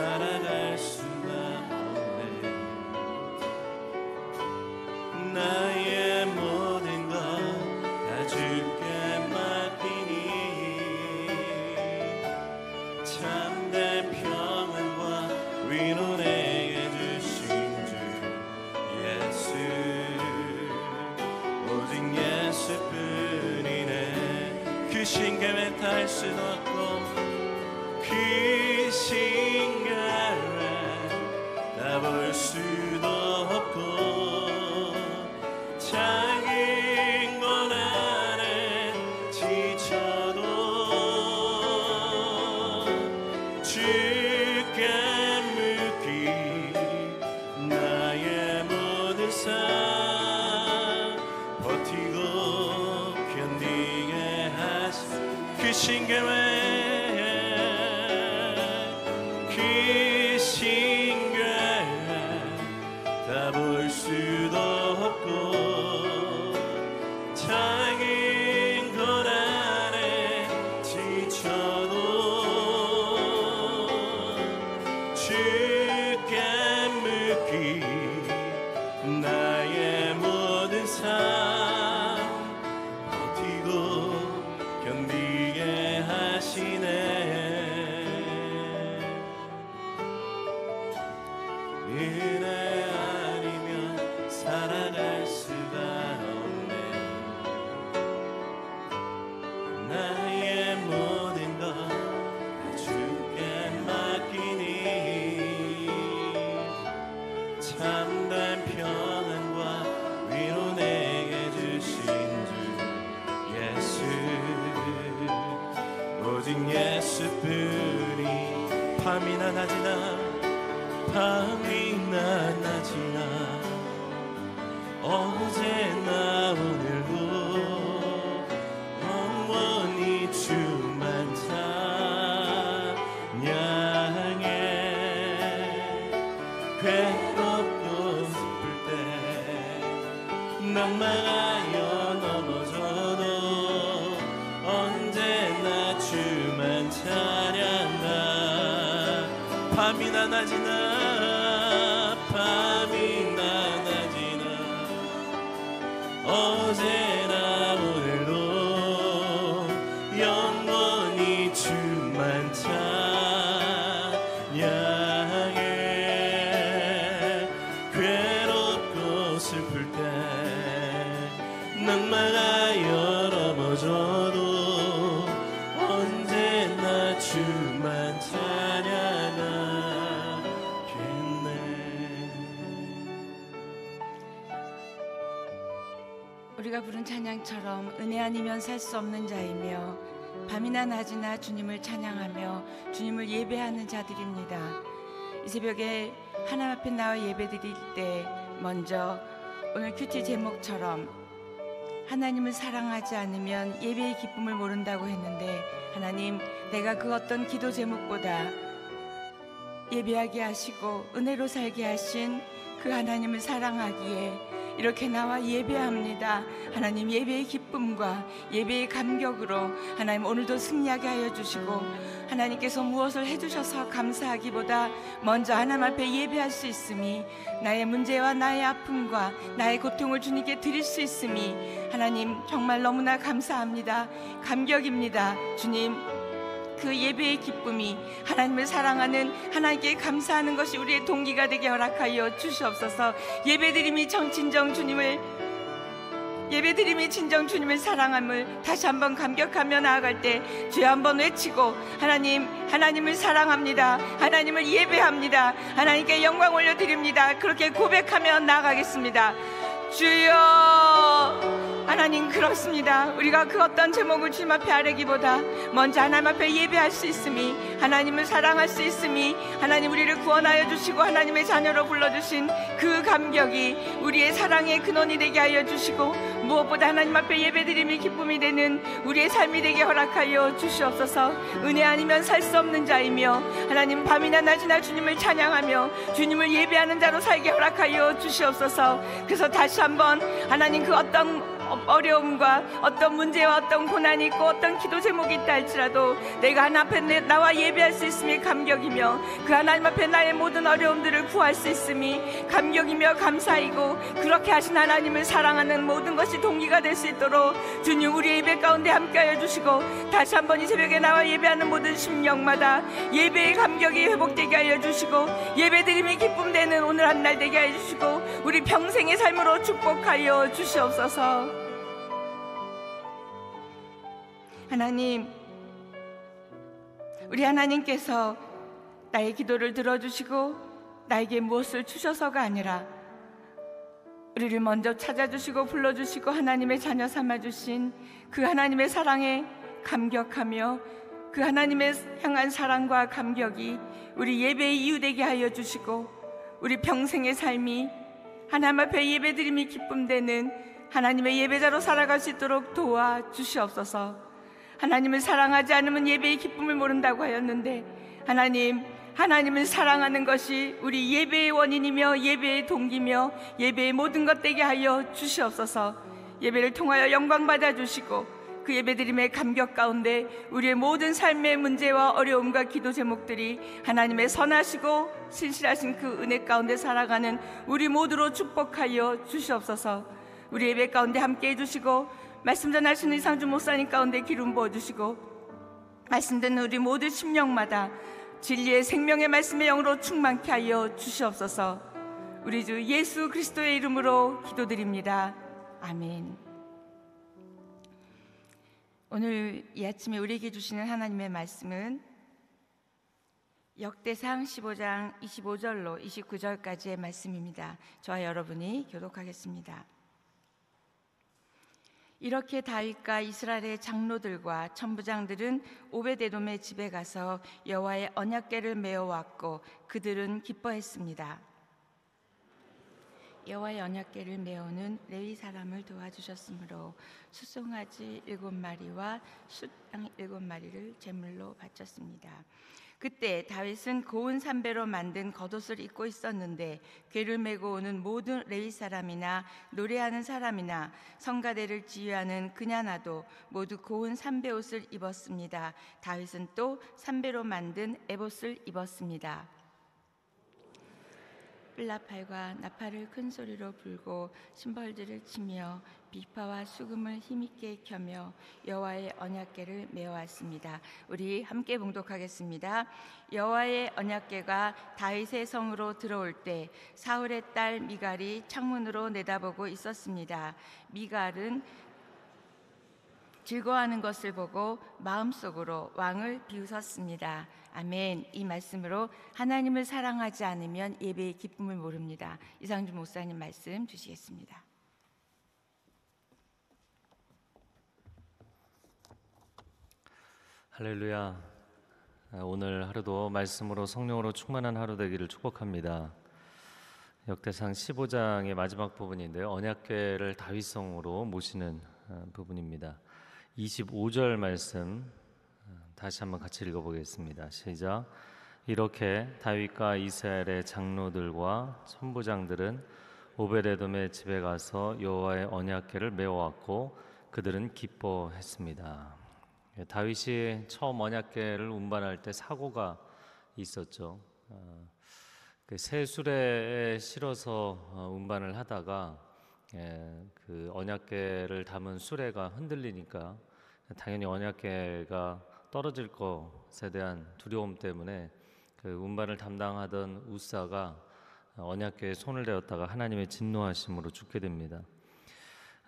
da da da. 부른 찬양처럼 은혜 아니면 살 수 없는 자이며 밤이나 낮이나 주님을 찬양하며 주님을 예배하는 자들입니다. 이 새벽에 하나님 앞에 나와 예배드릴 때 먼저 오늘 큐티 제목처럼 하나님을 사랑하지 않으면 예배의 기쁨을 모른다고 했는데 하나님 내가 그 어떤 기도 제목보다 예배하게 하시고 은혜로 살게 하신 그 하나님을 사랑하기에 이렇게 나와 예배합니다. 하나님 예배의 기쁨과 예배의 감격으로 하나님 오늘도 승리하게 하여 주시고 하나님께서 무엇을 해주셔서 감사하기보다 먼저 하나님 앞에 예배할 수 있음이 나의 문제와 나의 아픔과 나의 고통을 주님께 드릴 수 있음이 하나님 정말 너무나 감사합니다. 감격입니다. 주님 그 예배의 기쁨이 하나님을 사랑하는 하나님께 감사하는 것이 우리의 동기가 되게 허락하여 주시옵소서. 예배드림이 정친정 주님을 예배드림이 진정 주님을 사랑함을 다시 한번 감격하며 나아갈 때 주여 한번 외치고 하나님 하나님을 사랑합니다. 하나님을 예배합니다. 하나님께 영광 올려드립니다. 그렇게 고백하며 나아가겠습니다 주여 하나님 그렇습니다. 우리가 그 어떤 제목을 주님 앞에 아뢰기보다 먼저 하나님 앞에 예배할 수 있음이 하나님을 사랑할 수 있음이 하나님 우리를 구원하여 주시고 하나님의 자녀로 불러주신 그 감격이 우리의 사랑의 근원이 되게 하여 주시고 무엇보다 하나님 앞에 예배드림이 기쁨이 되는 우리의 삶이 되게 허락하여 주시옵소서. 은혜 아니면 살 수 없는 자이며 하나님 밤이나 낮이나 주님을 찬양하며 주님을 예배하는 자로 살게 허락하여 주시옵소서. 그래서 다시 한번 하나님 그 어떤 어려움과 어떤 문제와 어떤 고난이 있고 어떤 기도 제목이 있다 할지라도 내가 하나님 앞에 내- 나와 예배할 수 있음이 감격이며 그 하나님 앞에 나의 모든 어려움들을 구할 수 있음이 감격이며 감사이고 그렇게 하신 하나님을 사랑하는 모든 것이 동기가 될 수 있도록 주님 우리 예배 가운데 함께하여 주시고 다시 한번 이 새벽에 나와 예배하는 모든 심령마다 예배의 감격이 회복되게 하여 주시고 예배드림이 기쁨되는 오늘 한 날 되게 하여 주시고 우리 평생의 삶으로 축복하여 주시옵소서 하나님 우리 하나님께서 나의 기도를 들어주시고 나에게 무엇을 주셔서가 아니라 우리를 먼저 찾아주시고 불러주시고 하나님의 자녀 삼아주신 그 하나님의 사랑에 감격하며 그 하나님의 향한 사랑과 감격이 우리 예배의 이유 되게 하여 주시고 우리 평생의 삶이 하나님 앞에 예배드림이 기쁨되는 하나님의 예배자로 살아갈 수 있도록 도와 주시옵소서. 하나님을 사랑하지 않으면 예배의 기쁨을 모른다고 하였는데 하나님 하나님을 사랑하는 것이 우리 예배의 원인이며 예배의 동기며 예배의 모든 것 되게 하여 주시옵소서. 예배를 통하여 영광 받아 주시고 그 예배드림의 감격 가운데 우리의 모든 삶의 문제와 어려움과 기도 제목들이 하나님의 선하시고 신실하신 그 은혜 가운데 살아가는 우리 모두로 축복하여 주시옵소서. 우리 예배 가운데 함께 해주시고 말씀 전하시는 이상주 목사님 가운데 기름 부어 주시고 말씀 듣는 우리 모두 심령마다 진리의 생명의 말씀의 영으로 충만케 하여 주시옵소서. 우리 주 예수 그리스도의 이름으로 기도드립니다. 아멘. 오늘 이 아침에 우리에게 주시는 하나님의 말씀은 역대상 15장 25절로 29절까지의 말씀입니다. 저와 여러분이 교독하겠습니다. 이렇게 다윗과 이스라엘의 장로들과 천부장들은 오베데돔의 집에 가서 여호와의 언약궤를 메어 왔고 그들은 기뻐했습니다. 여호와의 언약궤를 메어는 레위 사람을 도와주셨으므로 수송아지 일곱 마리와 숫양 일곱 마리를 제물로 바쳤습니다. 그때 다윗은 고운 삼배로 만든 겉옷을 입고 있었는데 궤를 메고 오는 모든 레위 사람이나 노래하는 사람이나 성가대를 지휘하는 그냐나도 모두 고운 삼배 옷을 입었습니다. 다윗은 또 삼배로 만든 에봇을 입었습니다. 뿔나팔과 나팔을 큰 소리로 불고 심벌들을 치며 비파와 수금을 힘있게 켜며 여호와의 언약궤를 메어왔습니다. 우리 함께 봉독하겠습니다. 여호와의 언약궤가 다윗의 성으로 들어올 때 사울의 딸 미갈이 창문으로 내다보고 있었습니다. 미갈은 즐거워하는 것을 보고 마음속으로 왕을 비웃었습니다. 아멘. 이 말씀으로 하나님을 사랑하지 않으면 예배의 기쁨을 모릅니다. 이상주 목사님 말씀 주시겠습니다. 할렐루야. 아, 오늘 하루도 말씀으로 성령으로 충만한 하루 되기를 축복합니다. 역대상 15장의 마지막 부분인데요. 언약궤를 다윗성으로 모시는 아, 부분입니다. 25절 말씀 아, 다시 한번 같이 읽어보겠습니다. 시작. 이렇게 다윗과 이스라엘의 장로들과 천부장들은 오베데돔의 집에 가서 여호와의 언약궤를 메어왔고 그들은 기뻐했습니다. 예, 다윗이 처음 언약궤를 운반할 때 사고가 있었죠. 어, 그새 수레에 실어서 어, 운반을 하다가 예, 그 언약궤를 담은 수레가 흔들리니까 당연히 언약궤가 떨어질 것에 대한 두려움 때문에 그 운반을 담당하던 우사가 언약궤에 손을 대었다가 하나님의 진노하심으로 죽게 됩니다.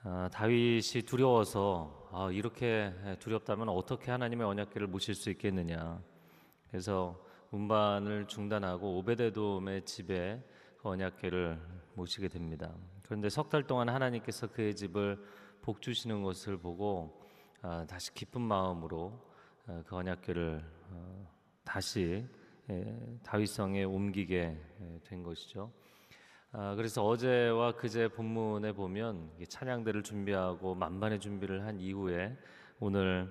아, 다윗이 두려워서 아, 이렇게 두렵다면 어떻게 하나님의 언약궤를 모실 수 있겠느냐. 그래서 운반을 중단하고 오베데돔의 집에 그 언약궤를 모시게 됩니다. 그런데 석 달 동안 하나님께서 그의 집을 복 주시는 것을 보고 아, 다시 기쁜 마음으로 아, 그 언약궤를 어, 다시 예, 다윗성에 옮기게 예, 된 것이죠. 아, 그래서 어제와 그제 본문에 보면 찬양대를 준비하고 만반의 준비를 한 이후에 오늘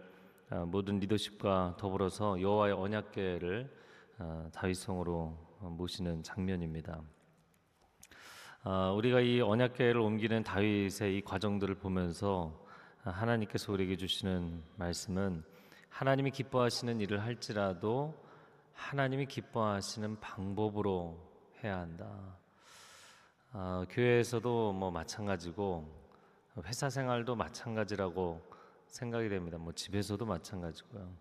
아, 모든 리더십과 더불어서 여호와의 언약궤를 아, 다윗성으로 모시는 장면입니다. 아, 우리가 이 언약궤를 옮기는 다윗의 이 과정들을 보면서 하나님께서 우리에게 주시는 말씀은 하나님이 기뻐하시는 일을 할지라도 하나님이 기뻐하시는 방법으로 해야 한다. 아, 교회에서도 뭐 마찬가지고 회사 생활도 마찬가지라고 생각이 됩니다. 뭐 집에서도 마찬가지고요.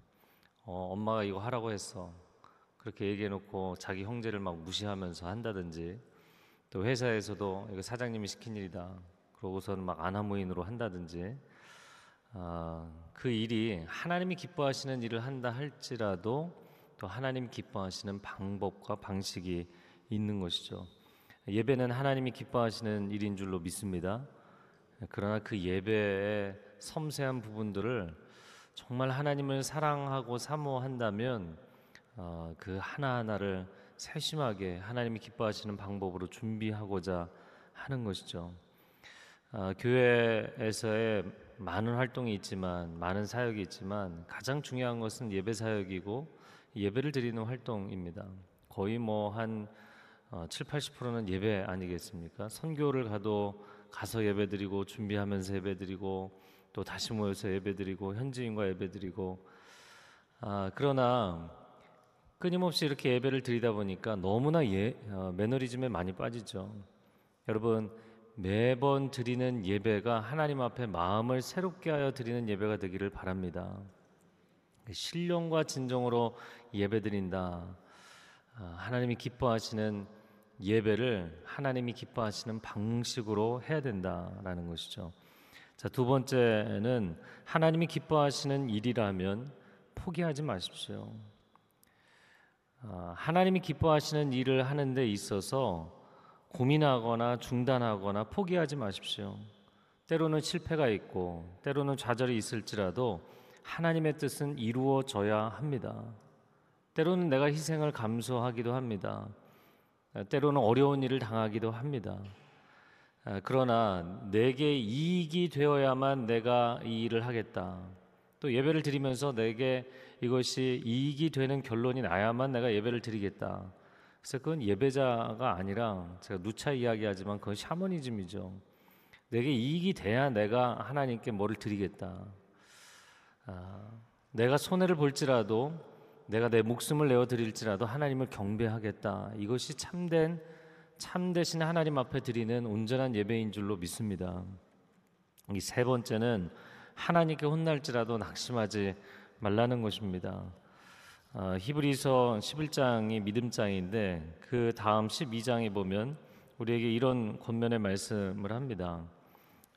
어, 엄마가 이거 하라고 했어. 그렇게 얘기해 놓고 자기 형제를 막 무시하면서 한다든지 또 회사에서도 이거 사장님이 시킨 일이다. 그러고서는 막 안하무인으로 한다든지 아, 그 일이 하나님이 기뻐하시는 일을 한다 할지라도 또 하나님 기뻐하시는 방법과 방식이 있는 것이죠. 예배는 하나님이 기뻐하시는 일인 줄로 믿습니다. 그러나 그 예배의 섬세한 부분들을 정말 하나님을 사랑하고 사모한다면 어, 그 하나하나를 세심하게 하나님이 기뻐하시는 방법으로 준비하고자 하는 것이죠. 어, 교회에서의 많은 활동이 있지만 많은 사역이 있지만 가장 중요한 것은 예배 사역이고 예배를 드리는 활동입니다. 거의 뭐한 어, 7, 80%는 예배 아니겠습니까? 선교를 가도 가서 예배드리고 준비하면서 예배드리고 또 다시 모여서 예배드리고 현지인과 예배드리고 아, 그러나 끊임없이 이렇게 예배를 드리다 보니까 너무나 예, 어, 매너리즘에 많이 빠지죠. 여러분 매번 드리는 예배가 하나님 앞에 마음을 새롭게 하여 드리는 예배가 되기를 바랍니다. 신령과 진정으로 예배 드린다. 아, 하나님이 기뻐하시는 예배를 하나님이 기뻐하시는 방식으로 해야 된다라는 것이죠. 자, 두 번째는 하나님이 기뻐하시는 일이라면 포기하지 마십시오. 아, 하나님이 기뻐하시는 일을 하는 데 있어서 고민하거나 중단하거나 포기하지 마십시오. 때로는 실패가 있고 때로는 좌절이 있을지라도 하나님의 뜻은 이루어져야 합니다. 때로는 내가 희생을 감수하기도 합니다. 때로는 어려운 일을 당하기도 합니다. 아, 그러나 내게 이익이 되어야만 내가 이 일을 하겠다. 또 예배를 드리면서 내게 이것이 이익이 되는 결론이 나야만 내가 예배를 드리겠다. 그래서 그건 예배자가 아니라 제가 누차 이야기하지만 그건 샤머니즘이죠. 내게 이익이 돼야 내가 하나님께 뭐를 드리겠다. 아, 내가 손해를 볼지라도 내가 내 목숨을 내어 드릴지라도 하나님을 경배하겠다. 이것이 참된 참되신 하나님 앞에 드리는 온전한 예배인 줄로 믿습니다. 이 세 번째는 하나님께 혼날지라도 낙심하지 말라는 것입니다. 어, 히브리서 11장이 믿음장인데 그 다음 12장에 보면 우리에게 이런 권면의 말씀을 합니다.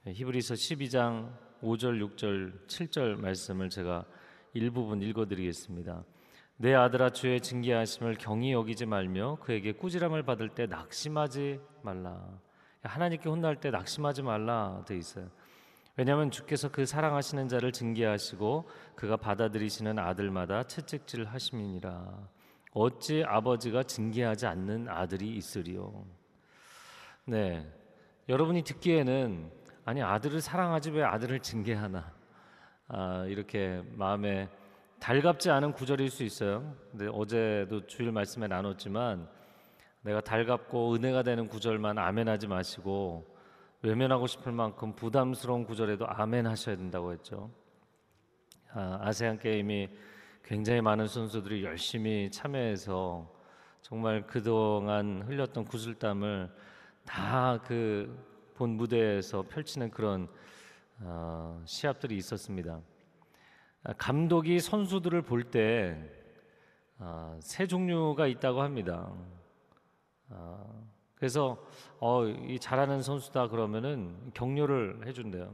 히브리서 12장 5절, 6절, 7절 말씀을 제가 일부분 읽어드리겠습니다. 내 아들아 주의 징계하심을 경히 여기지 말며 그에게 꾸지람을 받을 때 낙심하지 말라. 하나님께 혼날 때 낙심하지 말라 돼 있어요. 왜냐하면 주께서 그 사랑하시는 자를 징계하시고 그가 받아들이시는 아들마다 채찍질 하심이니라. 어찌 아버지가 징계하지 않는 아들이 있으리요. 네, 여러분이 듣기에는 아니 아들을 사랑하지 왜 아들을 징계하나 아, 이렇게 마음에 달갑지 않은 구절일 수 있어요. 근데 어제도 주일 말씀에 나눴지만 내가 달갑고 은혜가 되는 구절만 아멘하지 마시고 외면하고 싶을 만큼 부담스러운 구절에도 아멘 하셔야 된다고 했죠. 아, 아세안 게임이 굉장히 많은 선수들이 열심히 참여해서 정말 그동안 흘렸던 구슬땀을 다 그 본 무대에서 펼치는 그런 어, 시합들이 있었습니다. 아, 감독이 선수들을 볼 때세 아, 종류가 있다고 합니다. 아, 그래서 어, 이 잘하는 선수다 그러면은 격려를 해준대요.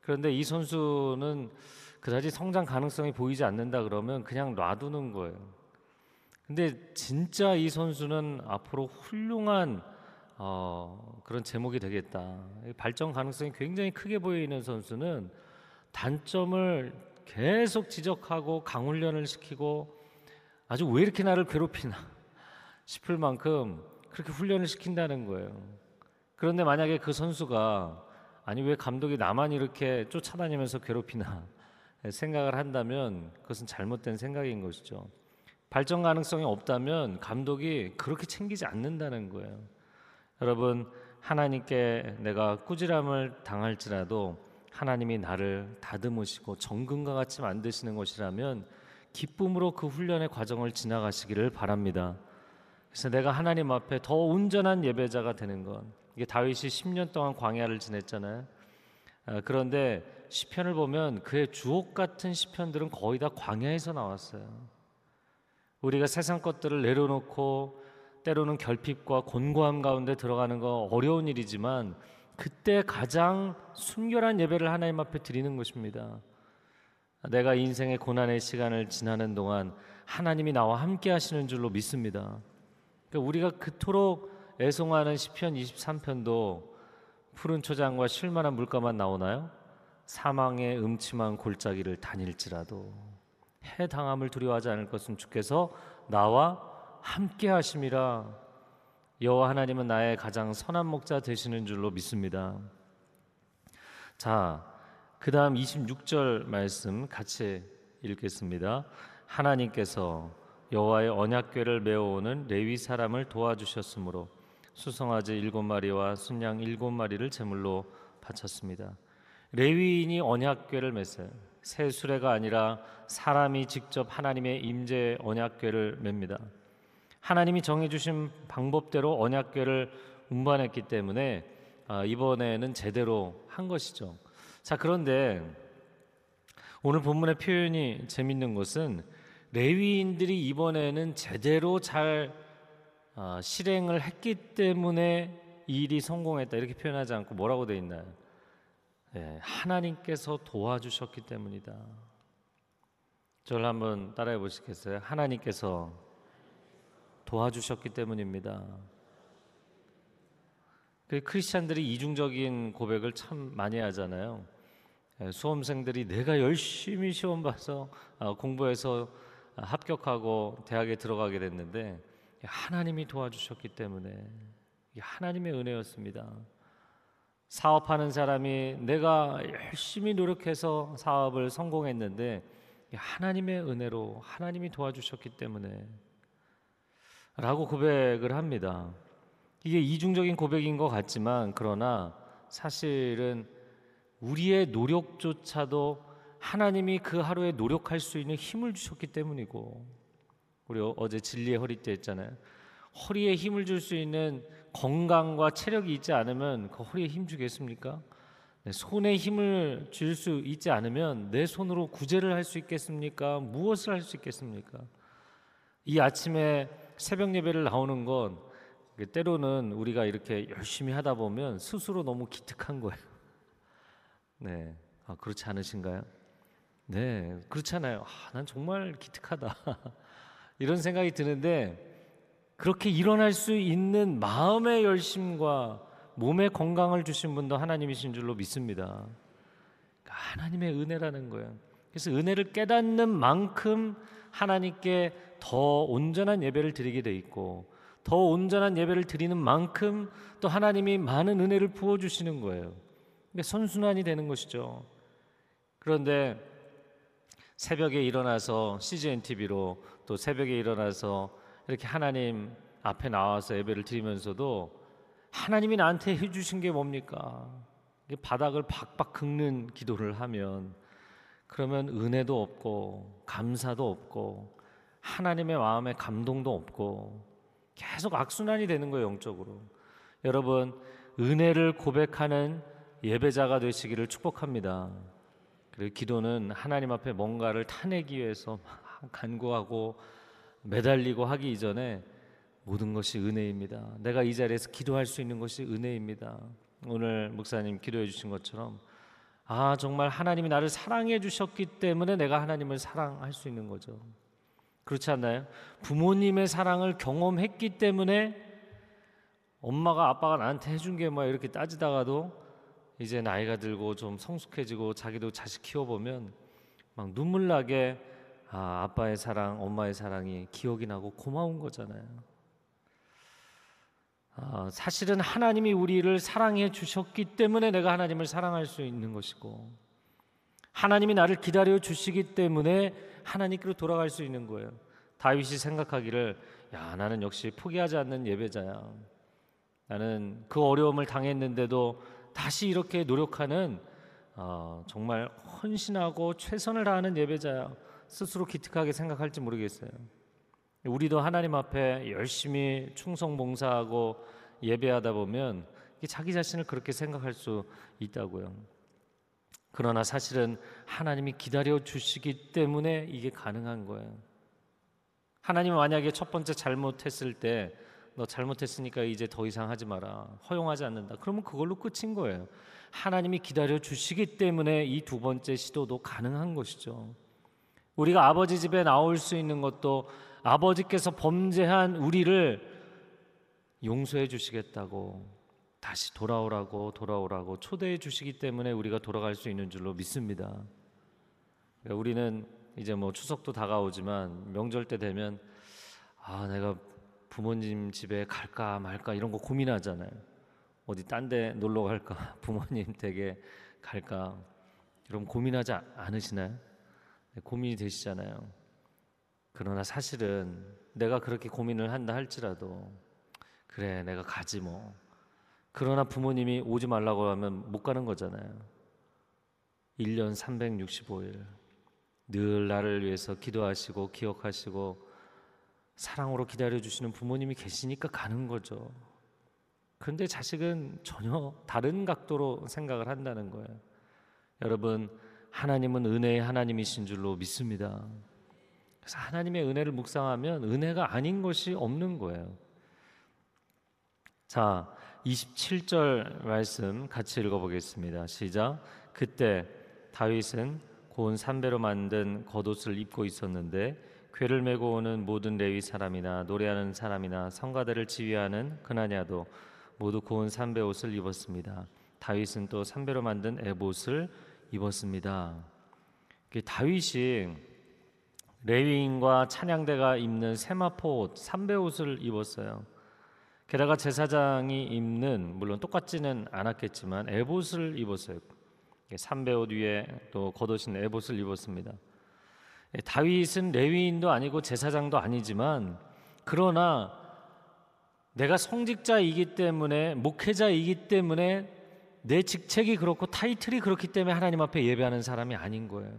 그런데 이 선수는 그다지 성장 가능성이 보이지 않는다 그러면 그냥 놔두는 거예요. 근데 진짜 이 선수는 앞으로 훌륭한 어, 그런 제목이 되겠다. 발전 가능성이 굉장히 크게 보이는 선수는 단점을 계속 지적하고 강훈련을 시키고 아주 왜 이렇게 나를 괴롭히나 싶을 만큼 그렇게 훈련을 시킨다는 거예요. 그런데 만약에 그 선수가 아니 왜 감독이 나만 이렇게 쫓아다니면서 괴롭히나 생각을 한다면 그것은 잘못된 생각인 것이죠. 발전 가능성이 없다면 감독이 그렇게 챙기지 않는다는 거예요. 여러분 하나님께 내가 꾸지람을 당할지라도 하나님이 나를 다듬으시고 정금과 같이 만드시는 것이라면 기쁨으로 그 훈련의 과정을 지나가시기를 바랍니다. 그래서 내가 하나님 앞에 더 온전한 예배자가 되는 것. 이게 다윗이 10년 동안 광야를 지냈잖아요. 아, 그런데 시편을 보면 그의 주옥 같은 시편들은 거의 다 광야에서 나왔어요. 우리가 세상 것들을 내려놓고 때로는 결핍과 곤고함 가운데 들어가는 거 어려운 일이지만 그때 가장 순결한 예배를 하나님 앞에 드리는 것입니다. 내가 인생의 고난의 시간을 지나는 동안 하나님이 나와 함께 하시는 줄로 믿습니다. 그러니까 우리가 그토록 애송하는 시편 23편도 푸른 초장과 쉴만한 물가만 나오나요? 사망의 음침한 골짜기를 다닐지라도 해 당함을 두려워하지 않을 것은 주께서 나와 함께 하심이라 여호와 하나님은 나의 가장 선한 목자 되시는 줄로 믿습니다. 자, 그다음 26절 말씀 같이 읽겠습니다. 하나님께서 여호와의 언약궤를 메어오는 레위 사람을 도와주셨으므로 수송아지 일곱 마리와 순양 일곱 마리를 제물로 바쳤습니다. 레위인이 언약궤를 맸어요. 새 수레가 아니라 사람이 직접 하나님의 임재 언약궤를 맵니다. 하나님이 정해주신 방법대로 언약궤를 운반했기 때문에 아, 이번에는 제대로 한 것이죠. 자 그런데 오늘 본문의 표현이 재밌는 것은 레위인들이 이번에는 제대로 잘 아, 실행을 했기 때문에 이 일이 성공했다 이렇게 표현하지 않고 뭐라고 돼 있나요? 네, 하나님께서 도와주셨기 때문이다. 저를 한번 따라해 보시겠어요? 하나님께서 도와주셨기 때문입니다. 그 크리스찬들이 이중적인 고백을 참 많이 하잖아요. 예, 수험생들이 내가 열심히 시험 봐서 아, 공부해서 합격하고 대학에 들어가게 됐는데 하나님이 도와주셨기 때문에 하나님의 은혜였습니다. 사업하는 사람이 내가 열심히 노력해서 사업을 성공했는데 하나님의 은혜로 하나님이 도와주셨기 때문에 라고 고백을 합니다. 이게 이중적인 고백인 것 같지만 그러나 사실은 우리의 노력조차도 하나님이 그 하루에 노력할 수 있는 힘을 주셨기 때문이고 우리 어제 진리의 허리 때 했잖아요. 허리에 힘을 줄 수 있는 건강과 체력이 있지 않으면 그 허리에 힘 주겠습니까? 네, 손에 힘을 줄 수 있지 않으면 내 손으로 구제를 할 수 있겠습니까? 무엇을 할 수 있겠습니까? 이 아침에 새벽 예배를 나오는 건 때로는 우리가 이렇게 열심히 하다 보면 스스로 너무 기특한 거예요. 네, 아, 그렇지 않으신가요? 네, 그렇잖아요. 아, 난 정말 기특하다. 이런 생각이 드는데 그렇게 일어날 수 있는 마음의 열심과 몸의 건강을 주신 분도 하나님이신 줄로 믿습니다. 그러니까 하나님의 은혜라는 거예요. 그래서 은혜를 깨닫는 만큼 하나님께 더 온전한 예배를 드리게 돼 있고 더 온전한 예배를 드리는 만큼 또 하나님이 많은 은혜를 부어 주시는 거예요. 그러니까 선순환이 되는 것이죠. 그런데 새벽에 일어나서 CGN TV로 또 새벽에 일어나서 이렇게 하나님 앞에 나와서 예배를 드리면서도 하나님이 나한테 해주신 게 뭡니까? 바닥을 박박 긁는 기도를 하면 그러면 은혜도 없고 감사도 없고 하나님의 마음에 감동도 없고 계속 악순환이 되는 거예요 영적으로 여러분 은혜를 고백하는 예배자가 되시기를 축복합니다. 그리고 기도는 하나님 앞에 뭔가를 타내기 위해서 간구하고 매달리고 하기 이전에 모든 것이 은혜입니다. 내가 이 자리에서 기도할 수 있는 것이 은혜입니다. 오늘 목사님 기도해 주신 것처럼 아 정말 하나님이 나를 사랑해 주셨기 때문에 내가 하나님을 사랑할 수 있는 거죠. 그렇지 않나요? 부모님의 사랑을 경험했기 때문에 엄마가 아빠가 나한테 해준 게뭐 이렇게 따지다가도 이제 나이가 들고 좀 성숙해지고 자기도 자식 키워보면 막 눈물 나게 아, 아빠의 사랑, 엄마의 사랑이 기억이 나고 고마운 거잖아요. 아, 사실은 하나님이 우리를 사랑해 주셨기 때문에 내가 하나님을 사랑할 수 있는 것이고, 하나님이 나를 기다려 주시기 때문에 하나님께로 돌아갈 수 있는 거예요. 다윗이 생각하기를, 야, 나는 역시 포기하지 않는 예배자야. 나는 그 어려움을 당했는데도 다시 이렇게 노력하는 어, 정말 헌신하고 최선을 다하는 예배자야. 스스로 기특하게 생각할지 모르겠어요. 우리도 하나님 앞에 열심히 충성 봉사하고 예배하다 보면 자기 자신을 그렇게 생각할 수 있다고요. 그러나 사실은 하나님이 기다려 주시기 때문에 이게 가능한 거예요. 하나님 만약에 첫 번째 잘못했을 때 너 잘못했으니까 이제 더 이상 하지 마라. 허용하지 않는다. 그러면 그걸로 끝인 거예요. 하나님이 기다려 주시기 때문에 이 두 번째 시도도 가능한 것이죠. 우리가 아버지 집에 나올 수 있는 것도 아버지께서 범죄한 우리를 용서해 주시겠다고 다시 돌아오라고 돌아오라고 초대해 주시기 때문에 우리가 돌아갈 수 있는 줄로 믿습니다. 그러니까 우리는 이제 뭐 추석도 다가오지만 명절 때 되면 아 내가 부모님 집에 갈까 말까 이런 거 고민하잖아요. 어디 딴 데 놀러 갈까 부모님 댁에 갈까 그럼 고민하지 않으시나요? 네, 고민이 되시잖아요. 그러나 사실은 내가 그렇게 고민을 한다 할지라도 그래 내가 가지 뭐. 그러나 부모님이 오지 말라고 하면 못 가는 거잖아요. 1년 365일 늘 나를 위해서 기도하시고 기억하시고 사랑으로 기다려 주시는 부모님이 계시니까 가는 거죠. 그런데 자식은 전혀 다른 각도로 생각을 한다는 거예요. 여러분, 하나님은 은혜의 하나님이신 줄로 믿습니다. 그래서 하나님의 은혜를 묵상하면 은혜가 아닌 것이 없는 거예요. 자, 27절 말씀 같이 읽어보겠습니다. 시작. 그때 다윗은 고운 삼배로 만든 겉옷을 입고 있었는데 괴를 메고 오는 모든 레위 사람이나 노래하는 사람이나 성가대를 지휘하는 그나냐도 모두 고운 삼배 옷을 입었습니다. 다윗은 또 삼배로 만든 에봇을 입었습니다. 다윗이 레위인과 찬양대가 입는 세마포 옷, 삼배 옷을 입었어요. 게다가 제사장이 입는 물론 똑같지는 않았겠지만 에봇을 입었어요. 삼배 옷 위에 또 겉옷인 에봇을 입었습니다. 예, 다윗은 레위인도 아니고 제사장도 아니지만 그러나 내가 성직자이기 때문에 목회자이기 때문에 내 직책이 그렇고 타이틀이 그렇기 때문에 하나님 앞에 예배하는 사람이 아닌 거예요.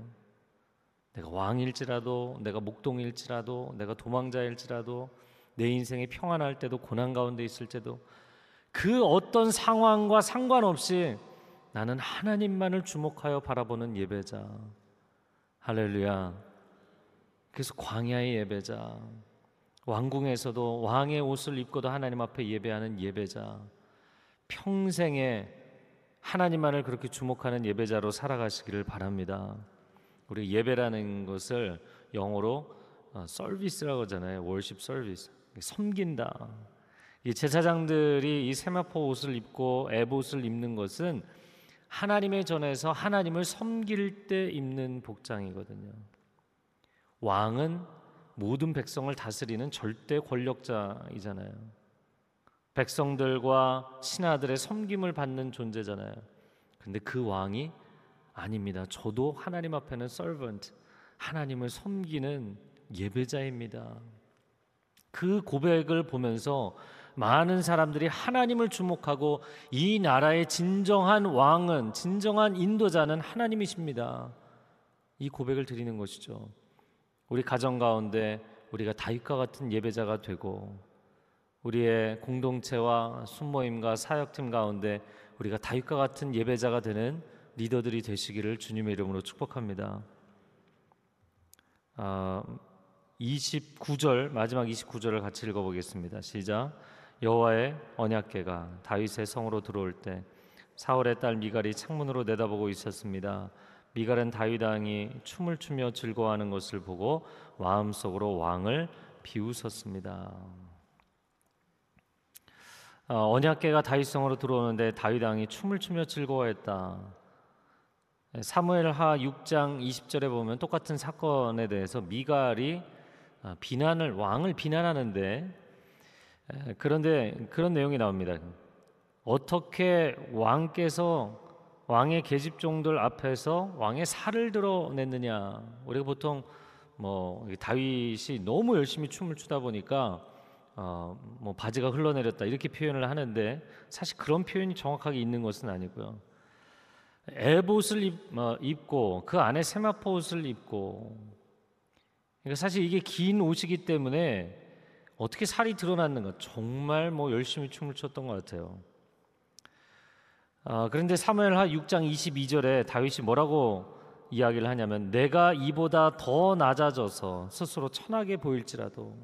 내가 왕일지라도 내가 목동일지라도 내가 도망자일지라도 내 인생이 평안할 때도 고난 가운데 있을 때도 그 어떤 상황과 상관없이 나는 하나님만을 주목하여 바라보는 예배자. 할렐루야. 그래서 광야의 예배자, 왕궁에서도 왕의 옷을 입고도 하나님 앞에 예배하는 예배자, 평생에 하나님만을 그렇게 주목하는 예배자로 살아가시기를 바랍니다. 우리 예배라는 것을 영어로 서비스라고 하잖아요. 월십 서비스. 섬긴다. 이 제사장들이 이 세마포 옷을 입고 에봇을 입는 것은 하나님의 전에서 하나님을 섬길 때 입는 복장이거든요. 왕은 모든 백성을 다스리는 절대 권력자이잖아요. 백성들과 신하들의 섬김을 받는 존재잖아요. 근데 그 왕이 아닙니다. 저도 하나님 앞에는 servant, 하나님을 섬기는 예배자입니다. 그 고백을 보면서 많은 사람들이 하나님을 주목하고 이 나라의 진정한 왕은 진정한 인도자는 하나님이십니다. 이 고백을 드리는 것이죠. 우리 가정 가운데 우리가 다윗과 같은 예배자가 되고 우리의 공동체와 순모임과 사역팀 가운데 우리가 다윗과 같은 예배자가 되는 리더들이 되시기를 주님의 이름으로 축복합니다. 아, 29절 마지막 29절을 같이 읽어보겠습니다. 시작. 여호와의 언약궤가 다윗의 성으로 들어올 때 사울의 딸 미갈이 창문으로 내다보고 있었습니다. 미갈은 다윗 왕이 춤을 추며 즐거워하는 것을 보고 마음속으로 왕을 비웃었습니다. 어, 언약궤가 다윗성으로 들어오는데 다윗 왕이 춤을 추며 즐거워했다. 사무엘하 6장 20절에 보면 똑같은 사건에 대해서 미갈이 어, 비난을 왕을 비난하는데 그런데 그런 내용이 나옵니다. 어떻게 왕께서 왕의 계집종들 앞에서 왕의 살을 드러냈느냐. 우리가 보통 뭐 다윗이 너무 열심히 춤을 추다 보니까 어, 뭐 바지가 흘러내렸다 이렇게 표현을 하는데 사실 그런 표현이 정확하게 있는 것은 아니고요. 애봇을 입, 어, 입고 그 안에 세마포 옷을 입고 그러니까 사실 이게 긴 옷이기 때문에 어떻게 살이 드러났는가 정말 뭐 열심히 춤을 췄던 것 같아요. 아, 그런데 사무엘하 6장 22절에 다윗이 뭐라고 이야기를 하냐면 내가 이보다 더 낮아져서 스스로 천하게 보일지라도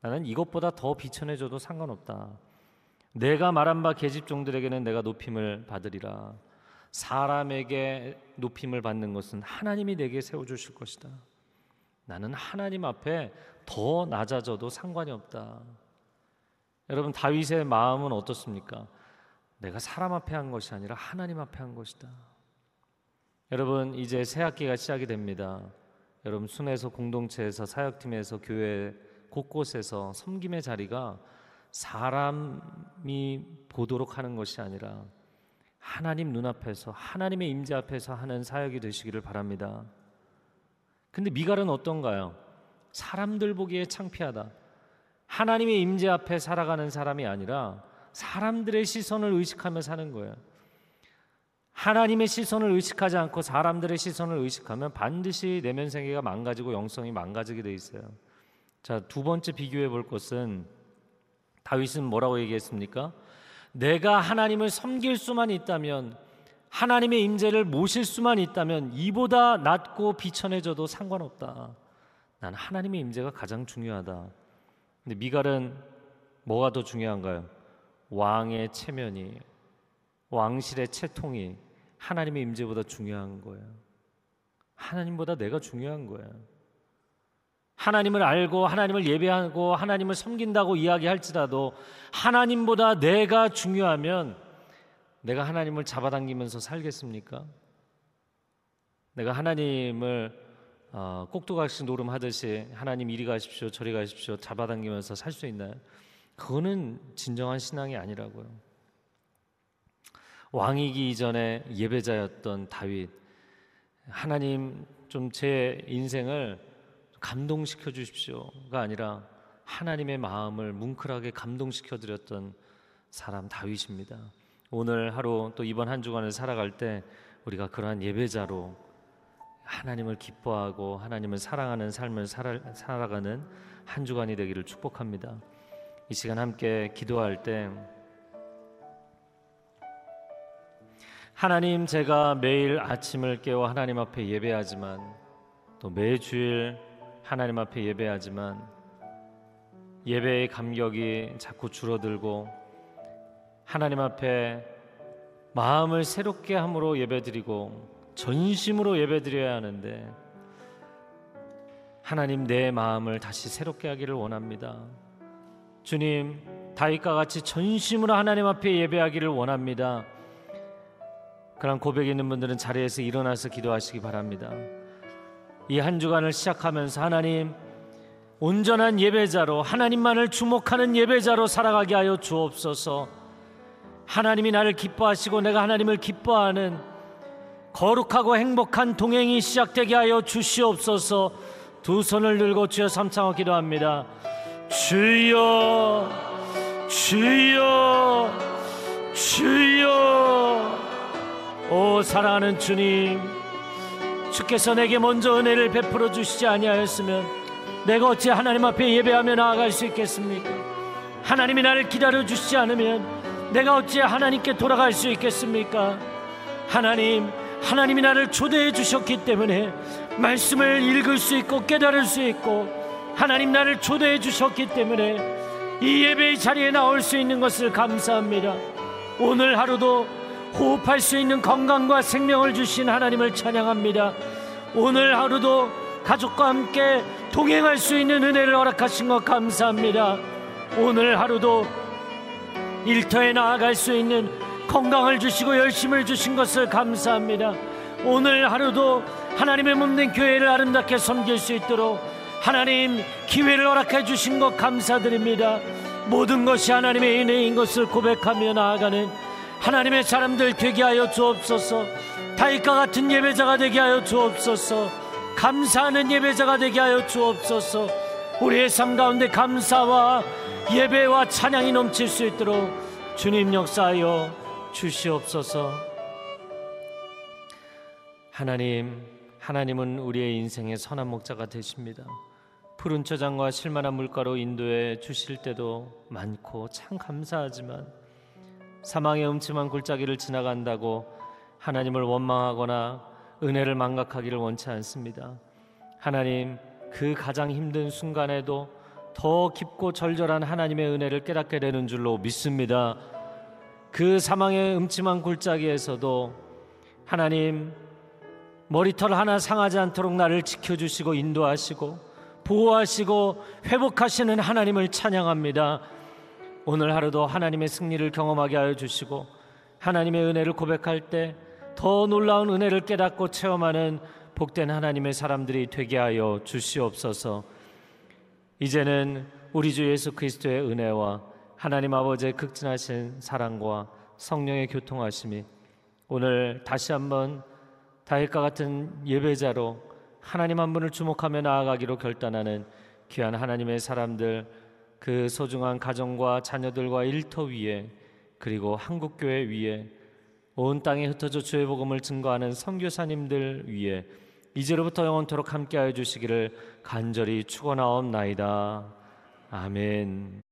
나는 이것보다 더 비천해져도 상관없다. 내가 말한 바 계집종들에게는 내가 높임을 받으리라. 사람에게 높임을 받는 것은 하나님이 내게 세워 주실 것이다. 나는 하나님 앞에 더 낮아져도 상관이 없다. 여러분 다윗의 마음은 어떻습니까? 내가 사람 앞에 한 것이 아니라 하나님 앞에 한 것이다. 여러분 이제 새 학기가 시작이 됩니다. 여러분 순회에서 공동체에서 사역팀에서 교회 곳곳에서 섬김의 자리가 사람이 보도록 하는 것이 아니라 하나님 눈앞에서 하나님의 임재 앞에서 하는 사역이 되시기를 바랍니다. 근데 미갈은 어떤가요? 사람들 보기에 창피하다. 하나님의 임재 앞에 살아가는 사람이 아니라 사람들의 시선을 의식하며 사는 거예요. 하나님의 시선을 의식하지 않고 사람들의 시선을 의식하면 반드시 내면 세계가 망가지고 영성이 망가지게 돼 있어요. 자, 두 번째 비교해 볼 것은 다윗은 뭐라고 얘기했습니까? 내가 하나님을 섬길 수만 있다면 하나님의 임재를 모실 수만 있다면 이보다 낮고 비천해져도 상관없다. 난 하나님의 임재가 가장 중요하다. 근데 미갈은 뭐가 더 중요한가요? 왕의 체면이 왕실의 채통이 하나님의 임재보다 중요한 거예요. 하나님보다 내가 중요한 거예요. 하나님을 알고 하나님을 예배하고 하나님을 섬긴다고 이야기할지라도 하나님보다 내가 중요하면 내가 하나님을 잡아당기면서 살겠습니까? 내가 하나님을 어, 꼭두각시 노름하듯이 하나님 이리 가십시오 저리 가십시오 잡아당기면서 살 수 있나요? 그거는 진정한 신앙이 아니라고요. 왕이기 이전에 예배자였던 다윗 하나님 좀 제 인생을 감동시켜 주십시오가 아니라 하나님의 마음을 뭉클하게 감동시켜 드렸던 사람 다윗입니다. 오늘 하루 또 이번 한 주간을 살아갈 때 우리가 그러한 예배자로 하나님을 기뻐하고 하나님을 사랑하는 삶을 살아, 살아가는 한 주간이 되기를 축복합니다. 이 시간 함께 기도할 때 하나님 제가 매일 아침을 깨워 하나님 앞에 예배하지만 또 매주일 하나님 앞에 예배하지만 예배의 감격이 자꾸 줄어들고 하나님 앞에 마음을 새롭게 함으로 예배드리고 전심으로 예배드려야 하는데 하나님 내 마음을 다시 새롭게 하기를 원합니다. 주님 다윗과 같이 전심으로 하나님 앞에 예배하기를 원합니다. 그런 고백 있는 분들은 자리에서 일어나서 기도하시기 바랍니다. 이 한 주간을 시작하면서 하나님 온전한 예배자로 하나님만을 주목하는 예배자로 살아가게 하여 주옵소서. 하나님이 나를 기뻐하시고 내가 하나님을 기뻐하는 거룩하고 행복한 동행이 시작되게 하여 주시옵소서. 두 손을 들고 주여 삼창어 기도합니다. 주여, 주여, 주여. 오 사랑하는 주님, 주께서 내게 먼저 은혜를 베풀어 주시지 아니하였으면 내가 어찌 하나님 앞에 예배하며 나아갈 수 있겠습니까? 하나님이 나를 기다려 주시지 않으면 내가 어찌 하나님께 돌아갈 수 있겠습니까? 하나님, 하나님이 나를 초대해 주셨기 때문에 말씀을 읽을 수 있고 깨달을 수 있고 하나님 나를 초대해 주셨기 때문에 이 예배의 자리에 나올 수 있는 것을 감사합니다. 오늘 하루도 호흡할 수 있는 건강과 생명을 주신 하나님을 찬양합니다. 오늘 하루도 가족과 함께 동행할 수 있는 은혜를 허락하신 것 감사합니다. 오늘 하루도 일터에 나아갈 수 있는 건강을 주시고 열심을 주신 것을 감사합니다. 오늘 하루도 하나님의 몸된 교회를 아름답게 섬길 수 있도록 하나님 기회를 허락해 주신 것 감사드립니다. 모든 것이 하나님의 은혜인 것을 고백하며 나아가는 하나님의 사람들 되게 하여 주옵소서. 다윗과 같은 예배자가 되게 하여 주옵소서. 감사하는 예배자가 되게 하여 주옵소서. 우리의 삶 가운데 감사와 예배와 찬양이 넘칠 수 있도록 주님 역사하여 주시옵소서. 하나님, 하나님은 우리의 인생의 선한 목자가 되십니다. 푸른 초장과 실만한 물가로 인도해 주실 때도 많고 참 감사하지만 사망의 음침한 골짜기를 지나간다고 하나님을 원망하거나 은혜를 망각하기를 원치 않습니다. 하나님, 그 가장 힘든 순간에도 더 깊고 절절한 하나님의 은혜를 깨닫게 되는 줄로 믿습니다. 그 사망의 음침한 골짜기에서도 하나님 머리털 하나 상하지 않도록 나를 지켜주시고 인도하시고 보호하시고 회복하시는 하나님을 찬양합니다. 오늘 하루도 하나님의 승리를 경험하게 하여 주시고 하나님의 은혜를 고백할 때 더 놀라운 은혜를 깨닫고 체험하는 복된 하나님의 사람들이 되게 하여 주시옵소서. 이제는 우리 주 예수 그리스도의 은혜와 하나님 아버지의 극진하신 사랑과 성령의 교통하심이 오늘 다시 한번 다윗과 같은 예배자로 하나님 한 분을 주목하며 나아가기로 결단하는 귀한 하나님의 사람들 그 소중한 가정과 자녀들과 일터 위에 그리고 한국 교회 위에 온 땅에 흩어져 주의 복음을 증거하는 선교사님들 위에 이제로부터 영원토록 함께하여 주시기를 간절히 축원하옵나이다. 아멘.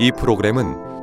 이 프로그램은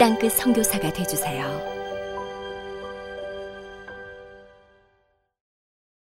땅끝 선교사가 되주세요.